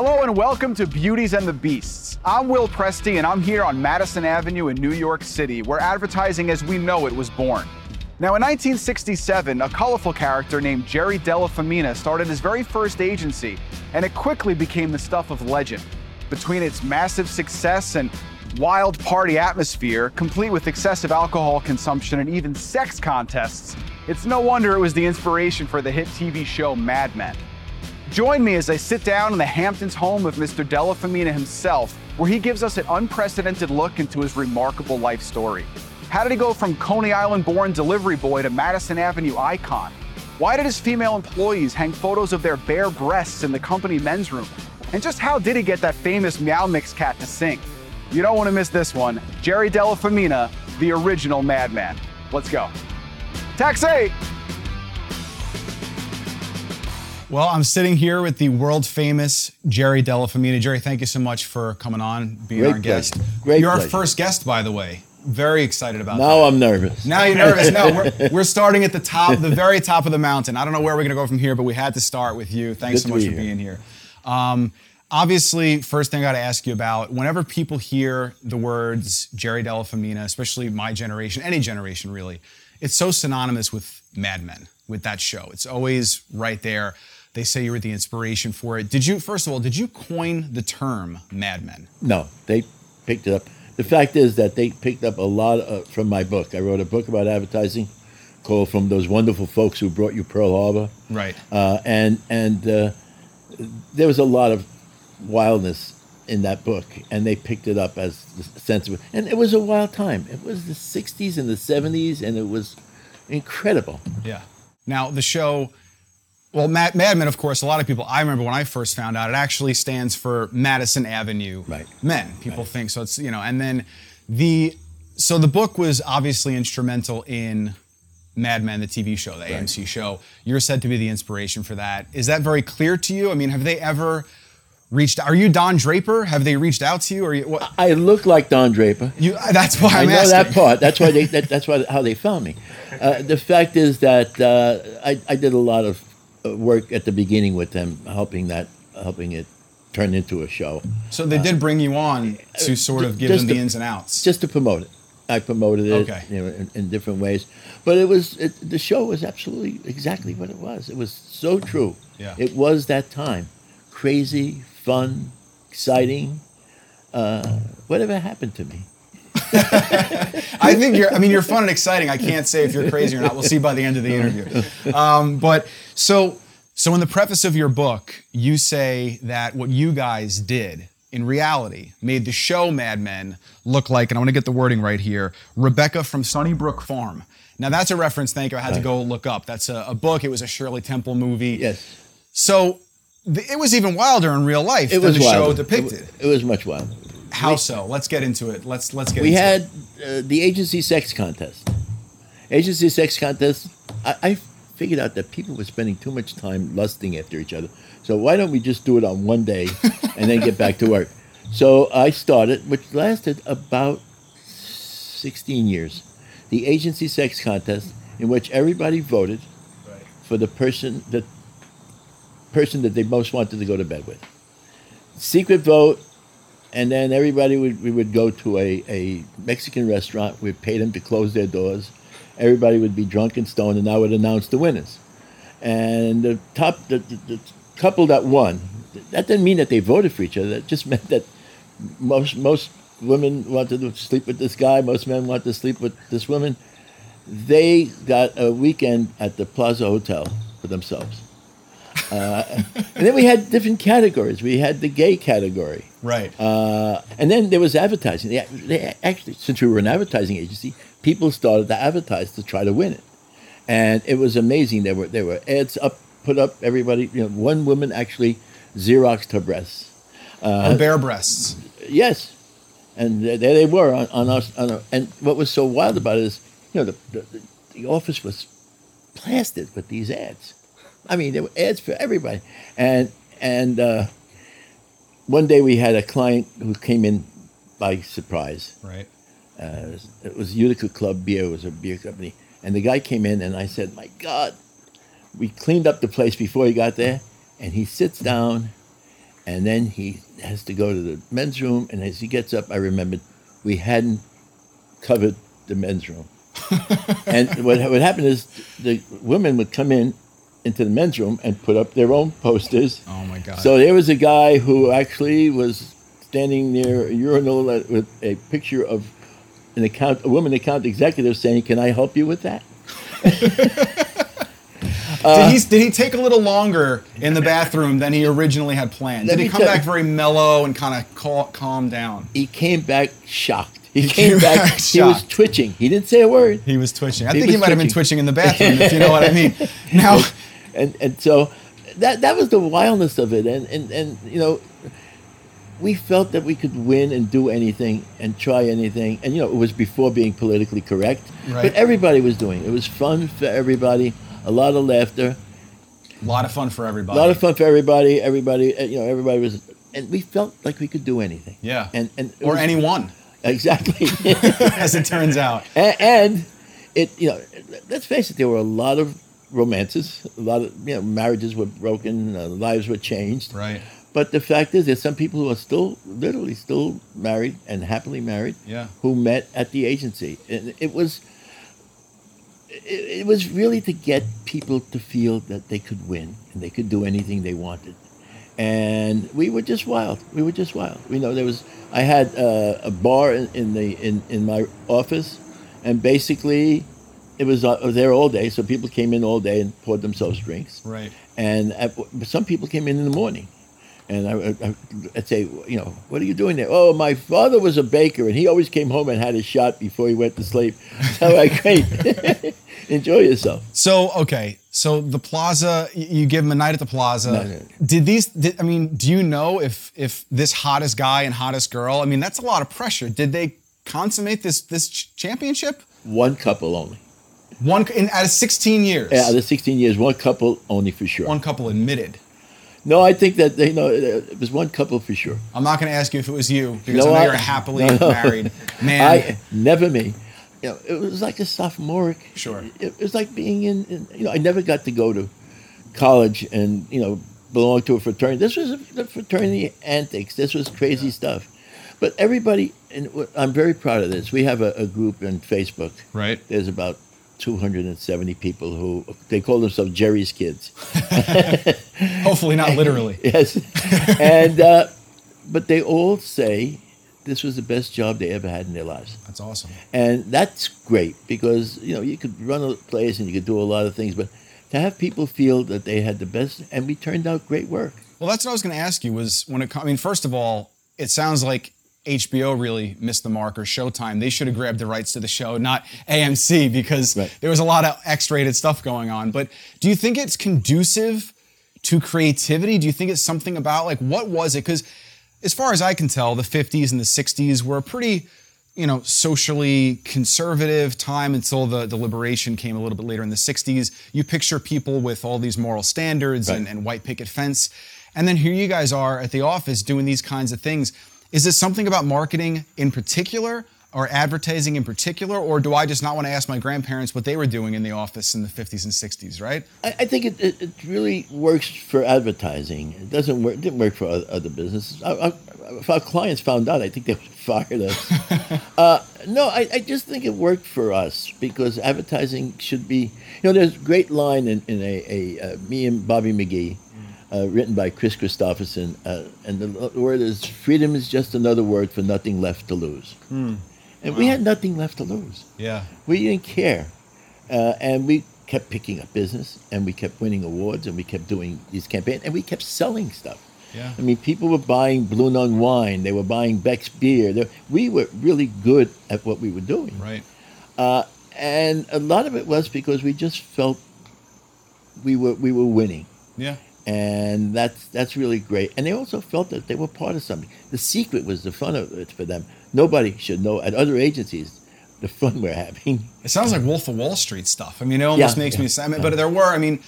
Hello and welcome to Beauties and the Beasts. I'm Will Presti and I'm here on Madison Avenue in New York City, where advertising as we know it was born. Now, in 1967, a colorful character named Jerry Della Femina started his very first agency, and it quickly became the stuff of legend. Between its massive success and wild party atmosphere, complete with excessive alcohol consumption and even sex contests, it's no wonder it was the inspiration for the hit TV show Mad Men. Join me as I sit down in the Hamptons home of Mr. Della Femina himself, where he gives us an unprecedented look into his remarkable life story. How did he go from Coney Island born delivery boy to Madison Avenue icon? Why did his female employees hang photos of their bare breasts in the company men's room? And just how did he get that famous Meow Mix cat to sing? You don't want to miss this one. Jerry Della Femina, the original madman. Let's go. Taxi! Well, I'm sitting here with the world famous Jerry Della Femina. Jerry, thank you so much for coming on, being Great our guest. pleasure. Great You're our first guest, by the way. Very excited about that. Now I'm nervous. Now you're nervous. No, we're, we're starting at the top, the very top of the mountain. I don't know where we're going to go from here, but we had to start with you. Thanks so Good to much be for here. being here. Um, obviously, first thing I got to ask you about whenever people hear the words Jerry Della Femina, especially my generation, any generation really, it's so synonymous with Mad Men, with that show. It's always right there. They say you were the inspiration for it. Did you, first of all, did you coin the term Mad Men? No, they picked it up. The fact is that they picked up a lot uh, from my book. I wrote a book about advertising called "From Those Wonderful Folks Who Brought You Pearl Harbor," Right. uh, and and uh, there was a lot of wildness in that book, and they picked it up as the sense of it. And it was a wild time. It was the '60s and the '70s, and it was incredible. Yeah. Now the show, well, Mad, Mad Men, of course, a lot of people. I remember when I first found out, it actually stands for Madison Avenue Right. Men. People think so. It's you know, and then the so the book was obviously instrumental in Mad Men, the TV show, the AMC show. You're said to be the inspiration for that. Is that very clear to you? I mean, have they ever reached? Are you Don Draper? Have they reached out to you? Or you, what, I look like Don Draper. you? That's why I I'm know asking. that part. That's why they. That, that's why how they found me. Uh, the fact is that uh, I, I did a lot of work at the beginning with them, helping that, helping it turn into a show, So they did bring you on to sort of give them the to- ins and outs. just to promote it. I promoted it, Okay. you know, in, in different ways. But it was it, the show was absolutely exactly what it was. It was so true. Yeah. It was that time, crazy, fun, exciting. Uh, whatever happened to me? I think you're. I mean, you're fun and exciting. I can't say if you're crazy or not. We'll see by the end of the interview. Um, but so, so in the preface of your book, you say that what you guys did in reality made the show Mad Men look like, and I want to get the wording right here, Rebecca from Sunnybrook Farm. Now that's a reference. Thank you. I had to go look up. That's a, a book. It was a Shirley Temple movie. Yes. So th- it was even wilder in real life It than was the show depicted. It, wa- it was much wilder. How so? Let's get into it. Let's let's get. We into had uh, the agency sex contest. Agency sex contest. I, I figured out that people were spending too much time lusting after each other. So why don't we just do it on one day and then get back to work? So I started, which lasted about 16 years, the agency sex contest, in which everybody voted for the person the person that they most wanted to go to bed with. Secret vote, and then everybody would we would go to a, a Mexican restaurant. We'd pay them to close their doors. Everybody would be drunk and stoned, and I would announce the winners. And the top the, the, the couple that won, that didn't mean that they voted for each other. That just meant that most most women wanted to sleep with this guy. Most men wanted to sleep with this woman. They got a weekend at the Plaza Hotel for themselves. Uh, and then we had different categories. We had the gay category. right. Uh, and then there was advertising. They, they actually, since we were an advertising agency, people started to advertise to try to win it, and it was amazing. There were there were ads up, put up. Everybody, you know, one woman actually xeroxed her breasts. Or bare breasts. Yes, and there there they were on, on us. On a, and what was so wild about it is, you know, the, the the office was plastered with these ads. I mean, there were ads for everybody, and and uh, one day we had a client who came in by surprise. Right. Uh, it was Utica Club Beer. It was a beer company, and the guy came in, and I said, "My God!" We cleaned up the place before he got there, and he sits down, And then he has to go to the men's room, and as he gets up, I remembered we hadn't covered the men's room. and what what happened is the women would come in into the men's room and put up their own posters. Oh my God. So there was a guy who actually was standing near a urinal with a picture of an account, a woman account executive saying, "Can I help you with that?" Uh, did he did he take a little longer in the bathroom than he originally had planned? Did he come back very mellow and kind of cal- calm down? He came back shocked. He, came came, back. back he was twitching. He didn't say a word. He was twitching. I He think he might have been twitching. twitching in the bathroom, if you know what I mean. Now, and and so that that was the wildness of it and and and you know we felt that we could win and do anything and try anything and you know it was before being politically correct Right. but everybody was doing it. it was fun for everybody a lot of laughter a lot of fun for everybody. a lot of fun for everybody everybody uh, you know everybody was and we felt like we could do anything Yeah. and and or was- anyone, exactly as it turns out. and, and it you know let's face it there were a lot of romances. A lot of you know marriages were broken uh, lives were changed. Right. but the fact is there's some people who are still literally still married and happily married Yeah. who met at the agency. And it was it, it was really to get people to feel that they could win and they could do anything they wanted. And we were just wild. We were just wild. You know there was i had uh, a bar in, in the in, in my office and basically it was uh, there all day so people came in all day and poured themselves drinks Right. and at, some people came in in the morning and I, I, I'd say, you know, what are you doing there? Oh, my father was a baker, and he always came home and had a shot before he went to sleep. All right, great. Enjoy yourself. So okay, so the plaza, you give him a night at the plaza. No, no. Did these? Did, I mean, do you know if if this hottest guy and hottest girl? I mean, that's a lot of pressure. Did they consummate this this championship? One couple only. One in out of 16 years. Yeah, the 16 years, one couple only for sure. one couple admitted. No, I think that they know uh, it was one couple for sure. I'm not going to ask you if it was you because No, I know I- you're a happily no, no. married man. I never me. You know, it was like a sophomoric. Sure. It, it was like being in, in. You know, I never got to go to college and you know belong to a fraternity. This was a, the fraternity antics. This was crazy stuff. But everybody, and I'm very proud of this. We have a, a group on Facebook. Right. There's about 270 people who they call themselves Jerry's kids. Hopefully not literally. Yes. and uh, but they all say this was the best job they ever had in their lives. That's awesome. And that's great because you know you could run a place and you could do a lot of things, but to have people feel that they had the best and we turned out great work. Well, that's what I was going to ask you. Was when it? I mean, first of all, it sounds like HBO really missed the mark, or Showtime. They should have grabbed the rights to the show, not AMC, because Right. there was a lot of X-rated stuff going on. But do you think it's conducive to creativity? Do you think it's something about like what was it? Because as far as I can tell, the 50s and the 60s were a pretty you know, socially conservative time until the, the liberation came a little bit later in the 60s. You picture people with all these moral standards and, and white picket fence. And then here you guys are at the office doing these kinds of things. Is this something about marketing in particular or advertising in particular? Or do I just not want to ask my grandparents what they were doing in the office in the 50s and 60s, right? I, I think it, it, it really works for advertising. It doesn't work. Didn't work for other, other businesses. Our, our, if our clients found out, I think they would fire us. uh, no, I, I just think it worked for us because advertising should be. You know, there's a great line in, in a, a uh, me and Bobby McGee, uh, written by Kris Kristofferson, uh, and the, word is freedom is just another word for nothing left to lose. And we had nothing left to lose. Yeah. We didn't care. Uh, and we kept picking up business and we kept winning awards and we kept doing these campaigns and we kept selling stuff. Yeah. I mean, people were buying Blue Nun wine, they were buying Beck's beer. They- We were really good at what we were doing. Right. And a lot of it was because we just felt we were, we were winning. Yeah. And that's, that's really great. And they also felt that they were part of something. The secret was the fun of it for them. Nobody should know at other agencies the fun we're having. It sounds like Wolf of Wall Street stuff. I mean, it almost Yeah, makes yeah, me sad. I mean, But there were, I mean,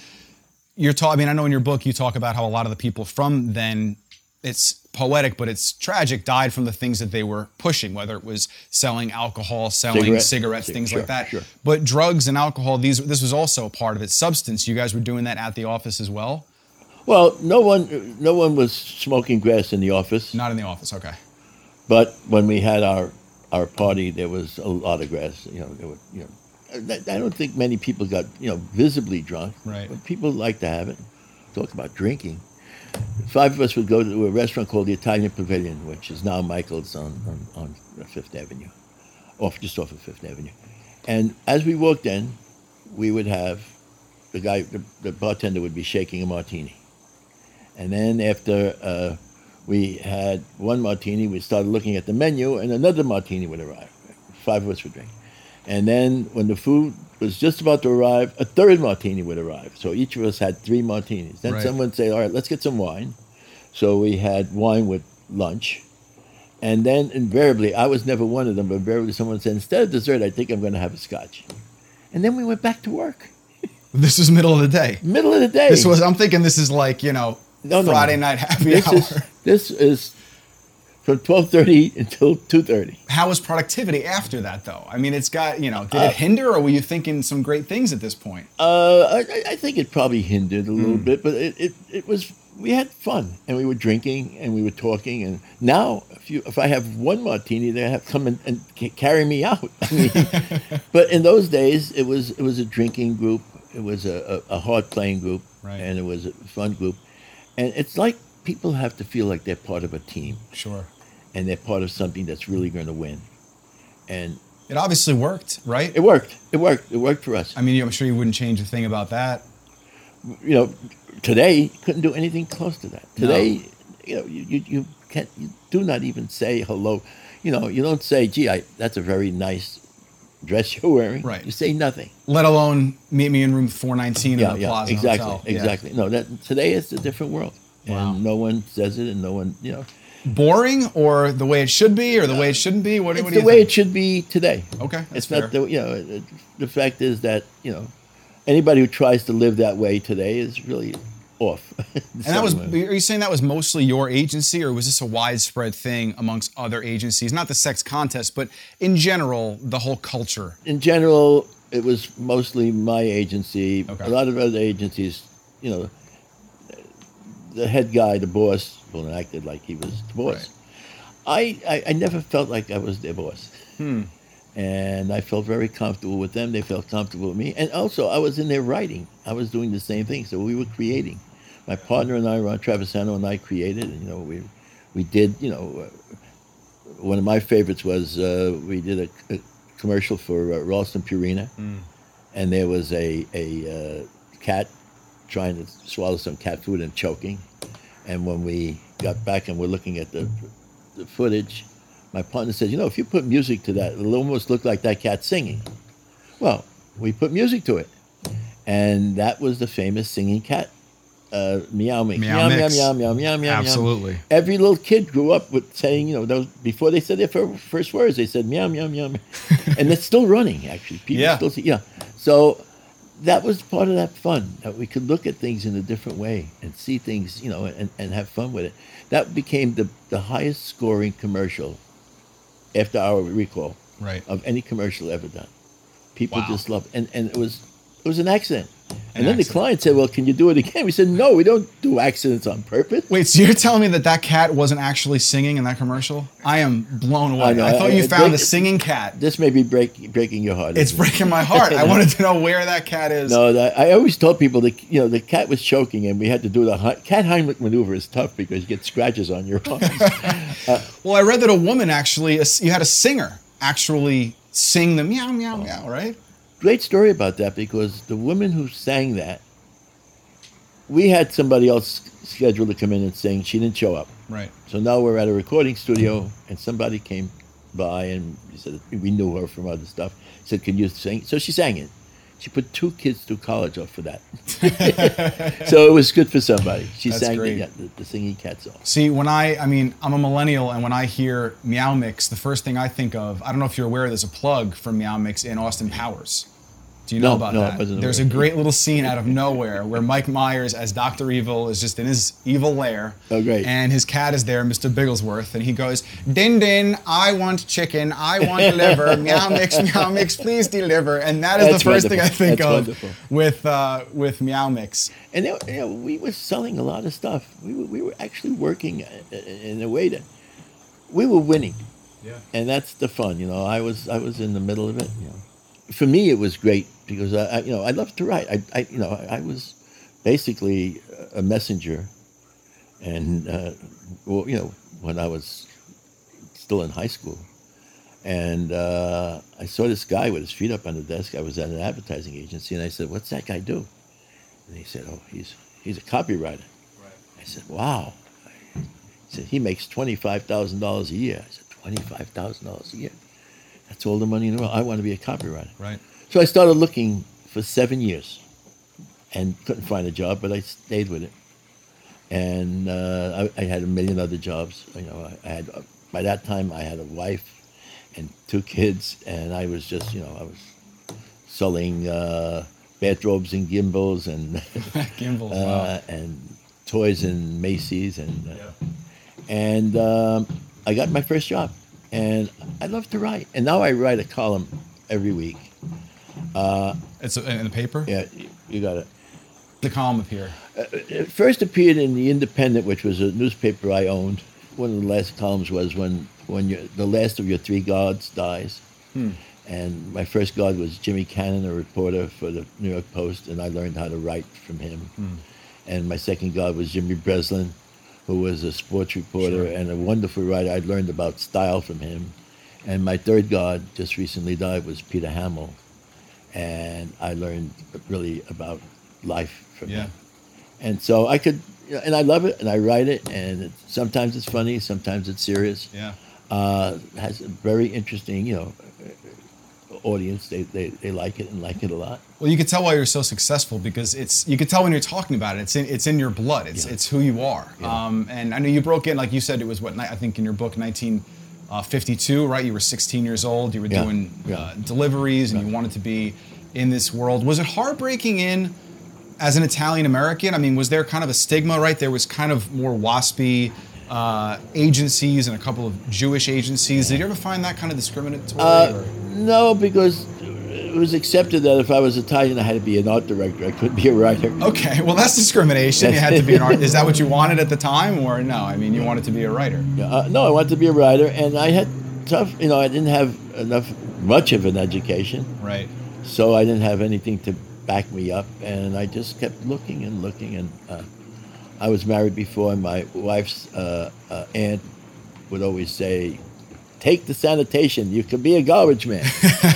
you're talking, I mean, I know in your book you talk about how a lot of the people from then, it's poetic, but it's tragic, died from the things that they were pushing, whether it was selling alcohol, selling Cigarette- cigarettes, things sure, like that. sure. But drugs and alcohol, these this was also a part of it. Substance, you guys were doing that at the office as well. Well, no one, no one was smoking grass in the office. Not in the office. Okay. But when we had our our party, there was a lot of grass. You know, there were, you know, I don't think many people got you know visibly drunk. Right. But people like to have it. Talk about drinking. Five of us would go to a restaurant called the Italian Pavilion, which is now Michael's on on, on Fifth Avenue, off just off of Fifth Avenue. And as we walked in, we would have the guy, the, the bartender would be shaking a martini. And then after uh, we had one martini, we started looking at the menu, and another martini would arrive. Five of us would drink. And then when the food was just about to arrive, a third martini would arrive. So each of us had three martinis. Then Right. someone would say, all right, let's get some wine. So we had wine with lunch. And then invariably, I was never one of them, but invariably someone said, instead of dessert, I think I'm going to have a scotch. And then we went back to work. This was middle of the day. Middle of the day. This was. I'm thinking this is like you know No, no, Friday night happy this hour. is this is from 12:30 until 2:30. How was productivity after that though? I mean, it's got you know. Did Uh, it hinder, or were you thinking some great things at this point? Uh, I, I- I think it probably hindered a little bit, but it, it, it was we had fun and we were drinking and we were talking and now if you if I have one martini they have to come and, and carry me out. I mean, but in those days it was it was a drinking group, it was a, a, a hard playing group, Right. and it was a fun group, and it's like people have to feel like they're part of a team Sure. and they're part of something that's really going to win, and It obviously worked, right? it worked. It worked. It worked for us. I mean, I'm sure you wouldn't change a thing about that. you know, today couldn't do anything close to that. No. Today, you know, you, you, you can't, you do not even say hello. You know, you don't say, gee, I, that's a very nice dress you're wearing. Right. You say nothing. Let alone meet me in room 419 Yeah, in the yeah, Plaza exactly, Hotel. Yeah. exactly. No, that today is a different world. Wow. And no one says it and no one, you know, Boring, or the way it should be, or the way it shouldn't be. What, do- it's what do the way think? it should be today. Okay, it's fair. not the, you know, it- the fact is that, you know, anybody who tries to live that way today is really off. And that was, are you saying that was mostly your agency, or was this a widespread thing amongst other agencies? Not the sex contest, but in general, the whole culture. in general, it was mostly my agency. Okay. A lot of other agencies, you know, the head guy, the boss, well, acted like he was the boss. Right. I, I, I never felt like I was their boss. Hmm. And I felt very comfortable with them. They felt comfortable with me. And also, I was in there writing. I was doing the same thing. So we were creating. My partner and I, Ron Travisano and I created. And, you know, we, we did, you know, uh, one of my favorites was uh, we did a, a commercial for uh, Ralston Purina, and there was a a uh, cat trying to swallow some cat food and choking. And when we got back and we're looking at the the footage, my partner said, "You know, if you put music to that, it'll almost look like that cat singing." Well, we put music to it, and that was the famous singing cat. Uh, meow mix, Meow meow meow Mix. meow meow meow meow. Absolutely. Every little kid grew up with saying, you know, those before they said their fir- first words, they said meow meow meow, meow. and it's still running. Actually, people Yeah. still see, yeah. So that was part of that fun that we could look at things in a different way and see things, you know, and, and have fun with it. That became the the highest scoring commercial after our recall Right. of any commercial ever done. People Wow. just loved, and and it was it was an accident. And An then the client said, "Well, can you do it again?" We said, "No, we don't do accidents on purpose." Wait, so you're telling me that that cat wasn't actually singing in that commercial? I am blown away. I I, thought I- you I- found a singing cat. This may be break, breaking your heart. It's isn't it? breaking my heart. I wanted to know where that cat is. No, I always told people that you know the cat was choking, and we had to do the cat Heimlich maneuver. is tough because you get scratches on your arms. Uh, well, I read that a woman actually, a- you had a singer actually sing the meow meow meow, right? Great story about that because the woman who sang that, we had somebody else scheduled to come in and sing. She didn't show up, Right. so now we're at a recording studio, and somebody came by and he said we knew her from other stuff. He said, "Can you sing?" So she sang it. She put two kids through college off for that. so it was good for somebody. She That's sang great. the, the, the singing cat song. See, when I, I mean, I'm a millennial, and when I hear Meow Mix, the first thing I think of, I don't know if you're aware, there's a plug for Meow Mix in Austin Powers. Do you know No, about no, that? There's a great little scene out of nowhere where Mike Myers, as Dr. Evil, is just in his evil lair. Oh, great. And his cat is there, Mr. Bigglesworth, and he goes, Din Din, I want chicken, I want liver, meow mix, meow mix, please deliver. And that is That's the first thing I think That's of wonderful. with uh, with meow mix. And they, you know, we were selling a lot of stuff. We were, we were actually working uh, in a way that we were winning. Yeah. and that's the fun. You know, I was I was in the middle of it. You know, for me it was great because I, you know I loved to write. I, I you know I, was basically a messenger, and uh, well you know when I was still in high school, and uh, I saw this guy with his feet up on the desk. I was at an advertising agency, and I said, "What's that guy do?" And he said, "Oh, he's he's a copywriter." I said, "Wow." He said, he makes $25,000 a year. I said, $25,000 a year? That's all the money in the world. I want to be a copywriter. Right. So I started looking for seven years and couldn't find a job, but I stayed with it. And uh, I, I had a million other jobs. You know, I, I had by that time I had a wife and two kids, and I was just, you know, I was selling uh, bathrobes and Gimbels and Gimbel. uh, wow. and toys in Macy's and uh, and um, I got my first job, and I love to write. And now I write a column every week. Uh, it's in the paper? Yeah, you- you got it. The column up here. Uh, it first appeared in the Independent, which was a newspaper I owned. One of the last columns was when when your, the last of your three gods dies. Hmm. And my first god was Jimmy Cannon, a reporter for the New York Post, and I learned how to write from him. Hmm. And my second god was Jimmy Breslin, who was a sports reporter Sure. and a wonderful writer. I learned about style from him. And my third god just recently died was Peter Hamill, and I learned really about life from Yeah. him. And so I could, you know, and I love it, and I write it, and it, sometimes it's funny, sometimes it's serious. Yeah. Uh, has a very interesting, you know, audience. They, they they like it and like it a lot. Well, you could tell why you're so successful because it's you could tell when you're talking about it. It's in it's in your blood. It's Yeah. it's who you are. Yeah. Um, and I know you broke in like you said it was what I think in your book 1952, right? You were 16 years old. You were Yeah. doing. Uh, deliveries, and you wanted to be in this world. Was it hard breaking in as an Italian American? I mean, was there kind of a stigma, right? There was kind of more waspy. Uh, agencies and a couple of Jewish agencies. Did you ever find that kind of discriminatory? Uh, no, because it was accepted that if I was Italian, I had to be an art director. I couldn't be a writer. Okay, well that's discrimination. You had to be an art. Is that what you wanted at the time, or no? I mean, you wanted to be a writer. Uh, no, I wanted to be a writer, and I had tough. You know, I didn't have enough, much of an education. Right. so I didn't have anything to back me up, and I just kept looking and looking. And uh, I was married before, and my wife's uh, uh, aunt would always say, "Take the sanitation. You can be a garbage man.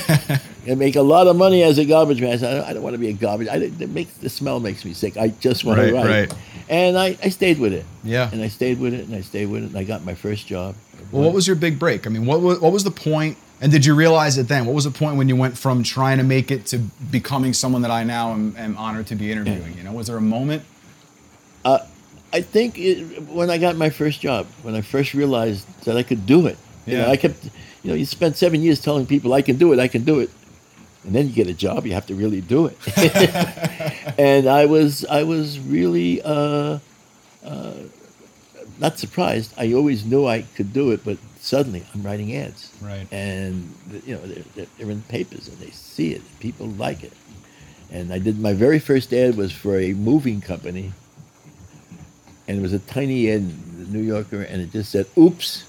and make a lot of money as a garbage man." I said, "I don't, want to be a garbage. I, it makes the smell makes me sick. I just want Right, to write." right. And I, I stayed with it. Yeah. And I stayed with it, and I stayed with it, and I got my first job. Well, what was your big break? I mean, what was, what was the point? And did you realize it then? What was the point when you went from trying to make it to becoming someone that I now am, am honored to be interviewing? You know, was there a moment? Uh, I think it, when I got my first job, when I first realized that I could do it, you know, Yeah. I kept, you know, you spend seven years telling people I can do it, I can do it, and then you get a job, you have to really do it. and I was, I was really uh, uh, not surprised. I always knew I could do it, but suddenly I'm writing ads, Right. And you know, they're, they're, they're in papers and they see it, people like it. And I did my very first ad was for a moving company and it was a tiny ad in the New Yorker, and it just said, "Oops,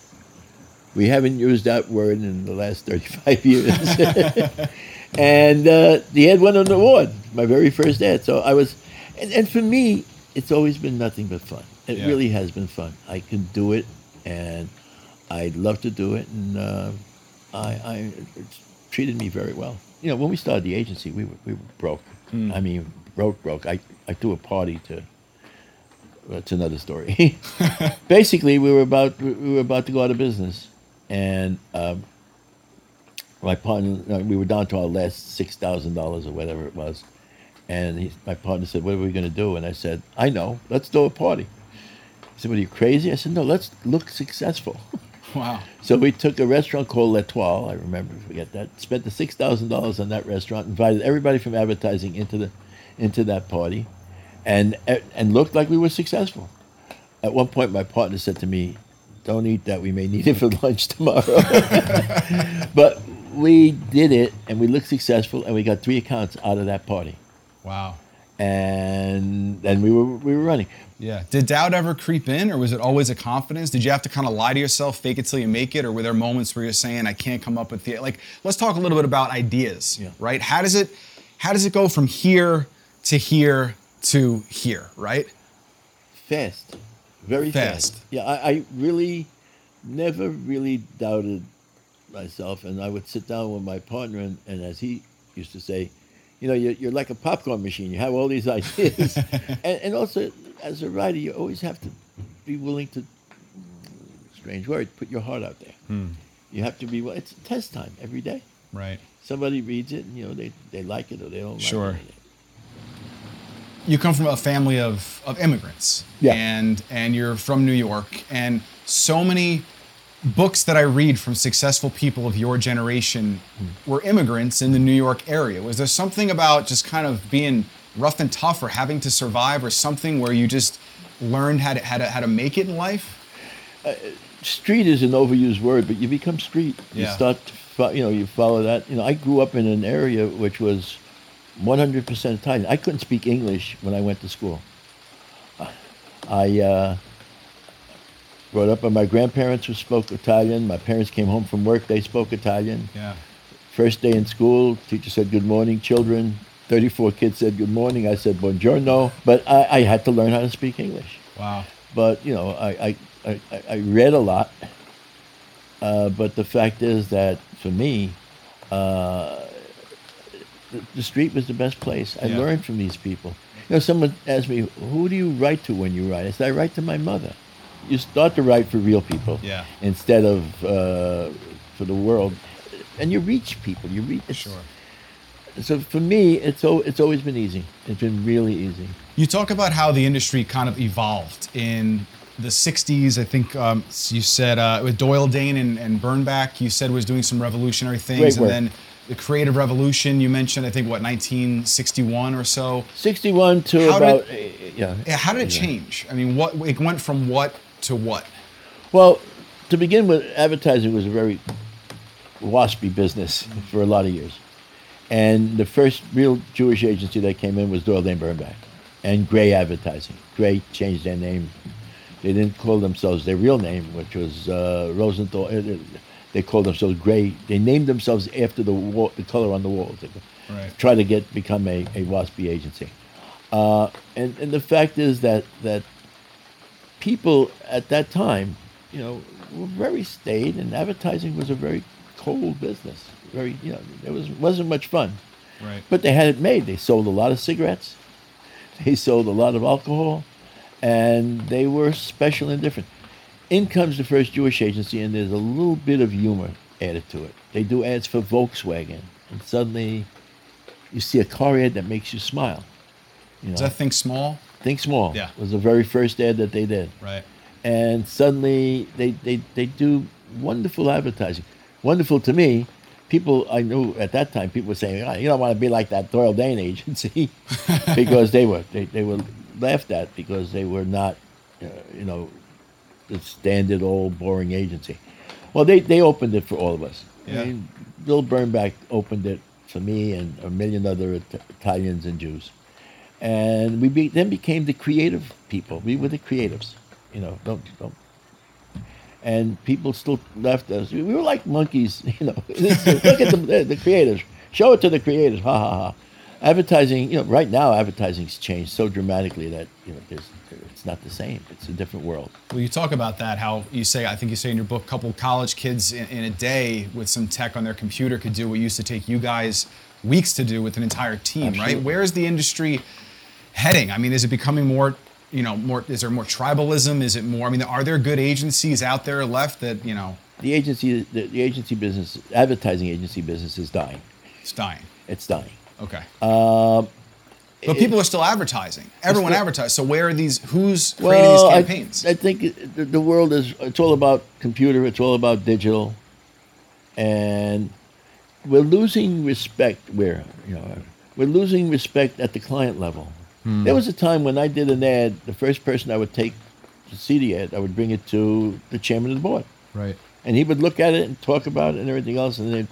we haven't used that word in the last 35 years." and uh, the ad won an award, my very first ad. So I was, and, and for me, it's always been nothing but fun. It Yeah. really has been fun. I can do it, and I'd love to do it, and uh, I, I it's treated me very well. You know, when we started the agency, we were, we were broke. I mean, broke, broke. I, I threw a party to that's another story. Basically, we were about we were about to go out of business, and um, my partner uh, we were down to our last six thousand dollars or whatever it was, and he, my partner said, "What are we going to do?" And I said, "I know. Let's throw a party." He said, "What are you crazy?" I said, "No. Let's look successful." Wow. So we took a restaurant called L'Etoile. I remember, forget that. Spent the six thousand dollars on that restaurant. Invited everybody from advertising into the into that party, and and looked like we were successful. At one point, my partner said to me, "Don't eat that. We may need it for lunch tomorrow." but we did it, and we looked successful, and we got three accounts out of that party, Wow. and then we were we were running. Yeah. Did doubt ever creep in, or was it always a confidence? Did you have to kind of lie to yourself, fake it till you make it, or were there moments where you're saying, "I can't come up with the like"? Let's talk a little bit about ideas, Yeah. right? How does it, how does it go from here to here to here, right? fast, very fast. Fast. Yeah, I, I really never really doubted myself, and I would sit down with my partner, and, and as he used to say, you know, you're, you're like a popcorn machine. You have all these ideas, and, and also as a writer, you always have to be willing to. Strange word. Put your heart out there. Hmm. You have to be. Well, it's test time every day. Right. Somebody reads it, and you know they, they like it or they don't Sure. like it. You come from a family of, of immigrants Yeah. and and you're from New York and so many books that I read from successful people of your generation were immigrants in the New York area. Was there something about just kind of being rough and tough or having to survive or something where you just learned how to how to, how to make it in life? Uh, street is an overused word, but you become street. You start, to you know, you follow that. You know, I grew up in an area which was 100% Italian. I couldn't speak English when I went to school. I uh, brought up by my grandparents who spoke Italian. My parents came home from work; they spoke Italian. Yeah. First day in school, teacher said, "Good morning, children." 34 kids said good morning. I said buongiorno, but I, I had to learn how to speak English Wow. but you know, I I, I, I read a lot. Uh, but the fact is that for me, uh, the, the street was the best place. I Yeah. learned from these people. You know, someone asked me, "Who do you write to when you write?" I said, "I write to my mother." You start to write for real people, Yeah. instead of uh, for the world, and you reach people. You reach. Sure. So for me, it's o- it's always been easy. It's been really easy. You talk about how the industry kind of evolved in the 60s. I think um, you said uh, with Doyle Dane and, and Bernbach, you said was doing some revolutionary things. And then the creative revolution, you mentioned, I think, what, 1961 or so? Sixty-one to How about uh, yeah. Yeah, How did it change? I mean, what it went from what to what? Well, to begin with, advertising was a very waspy business for a lot of years. And the first real Jewish agency that came in was Doyle Dane Bernbach and Grey Advertising. Grey changed their name. They didn't call themselves their real name, which was uh, Rosenthal. They called themselves Grey. They named themselves after the wall, the color on the walls. They Right. Try to get become a, a waspy agency. Uh, and, and the fact is that that people at that time, you know, were very staid, and advertising was a very cold business. Very, you know, it was wasn't much fun. Right. But they had it made. They sold a lot of cigarettes. They sold a lot of alcohol, and they were special and different. In comes the first Jewish agency, and there's a little bit of humor added to it. They do ads for Volkswagen, and suddenly you see a car ad that makes you smile. You know, Does that think small? Think Small Yeah. was the very first ad that they did Right. and suddenly they, they, they do wonderful advertising. Wonderful to me. People I knew at that time, people were saying, oh, "You don't want to be like that Doyle Dane agency," because they were they, they were laughed at because they were not, uh, you know, the standard old boring agency. Well, they, they opened it for all of us. Yeah. I mean, Bill Bernbach opened it for me and a million other It- Italians and Jews and we be, then became the creative people. We were the creatives, you know. Don't don't. And people still left us. We were like monkeys, you know. Look at the, the, the creators. Show it to the creators. Ha ha ha. Advertising, you know, right now advertising's changed so dramatically that you know there's, it's not the same. It's a different world. Well, you talk about that, how you say, I think you say in your book, a couple college kids in, in a day with some tech on their computer could do what used to take you guys weeks to do with an entire team, right? Where is the industry heading? I mean, is it becoming more, you know, more, is there more tribalism? Is it more, I mean, are there good agencies out there left that, you know, The agency, the, the agency business, advertising agency business is dying. it's dying? It's dying. Okay. Uh, but people are still advertising. Everyone still- advertises. So where are these? Who's creating Well, these campaigns? I, think the, the world is, it's all about computer, it's all about digital. And we're losing respect where, you know, we're losing respect at the client level. Hmm. There was a time when I did an ad, the first person I would take to see the ad, I would bring it to the chairman of the board. right. and he would look at it and talk about it and everything else. And then,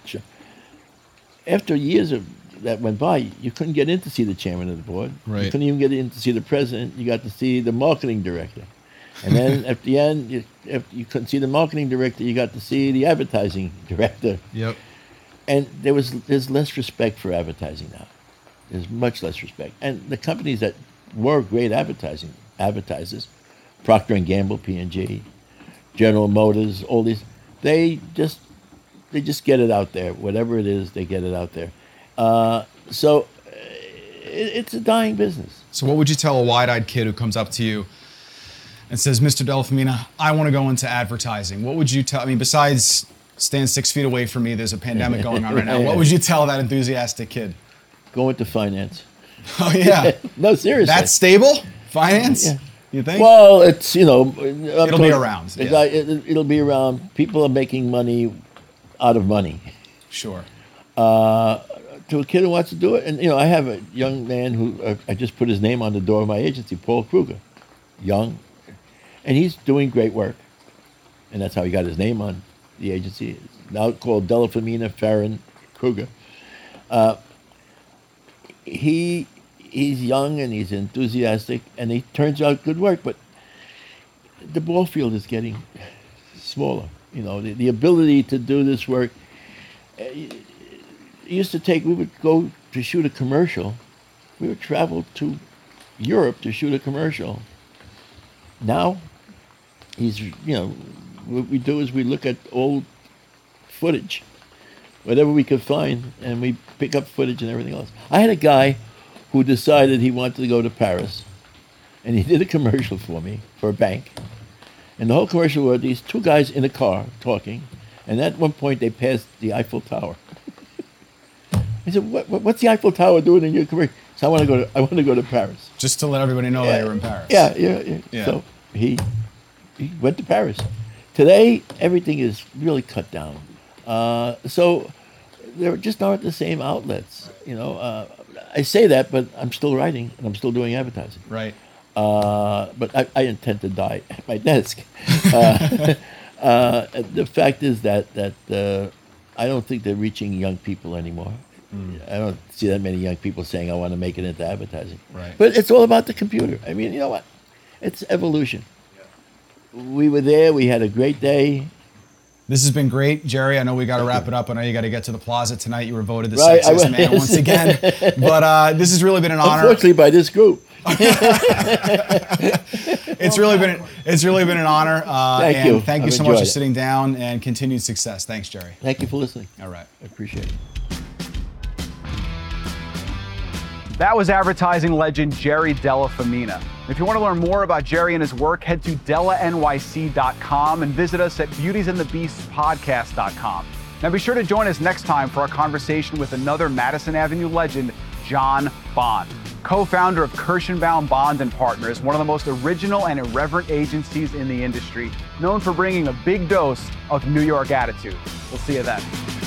after years of that went by, you couldn't get in to see the chairman of the board. You couldn't even get in to see the president. You got to see the marketing director, and then at the end, you, if you couldn't see the marketing director, you got to see the advertising director. Yep. And there was there's less respect for advertising now. There's much less respect, and the companies that were great advertising advertisers, Procter and Gamble, P and G, General Motors, all these, they just they just get it out there. Whatever it is, they get it out there. Uh, so uh, it, it's a dying business. So what would you tell a wide-eyed kid who comes up to you and says, "Mr. Della Femina, I want to go into advertising"? What would you tell? I mean, besides stand six feet away from me, there's a pandemic going on right now. What would you tell that enthusiastic kid? Go into finance. Oh yeah, No, seriously. that's stable. Finance. Yeah. You think? Well, it's you know, It'll be around, yeah. it, it'll be around. People are making money out of money. sure. To a kid who wants to do it, and you know, I have a young man who uh, I just put his name on the door of my agency, Paul Kruger, young, and he's doing great work, and that's how he got his name on the agency. Now called Della Femina Farron Kruger. Uh, he he's young and he's enthusiastic, and he turns out good work, but the ball field is getting smaller. You know, the, the ability to do this work. uh, used to take. We would go to shoot a commercial. We would travel to Europe to shoot a commercial. Now, he's you know, what we do is we look at old footage, whatever we could find, and we pick up footage and everything else. I had a guy who decided he wanted to go to Paris, and he did a commercial for me for a bank. And the whole commercial were these two guys in a car talking, and at one point they passed the Eiffel Tower. I said, what, what- "What's the Eiffel Tower doing in your career?" So I want to go to I want to go to Paris. Just to let everybody know that you're in Paris. Yeah, yeah, yeah. Yeah. So he he went to Paris. Today everything is really cut down. Uh, so there just aren't the same outlets. You know, uh, I say that, but I'm still writing and I'm still doing advertising. Right. Uh, but I, I intend to die at my desk. Uh, uh, the fact is that that uh, I don't think they're reaching young people anymore. I don't see that many young people saying I want to make it into advertising. Right. But it's all about the computer. I mean, you know what? It's evolution. Yeah. We were there. We had a great day. This has been great, Jerry. I know we got to wrap it up. I know you got to get to the plaza tonight. You were voted the Right, I sexiest man once again. But uh, this has really been an honor. Unfortunately, by this group. It's really been it's really been an honor. Uh, Thank and you. Thank you I've so much for it. sitting down and continued success. Thanks, Jerry. Thank you for listening. All right. I appreciate it. That was advertising legend Jerry Della Femina. If you want to learn more about Jerry and his work, head to DellaNYC.com and visit us at BeautiesandTheBeastPodcast.com. Now be sure to join us next time for our conversation with another Madison Avenue legend, John Bond, co-founder of Kirshenbaum Bond and Partners, one of the most original and irreverent agencies in the industry, known for bringing a big dose of New York attitude. We'll see you then.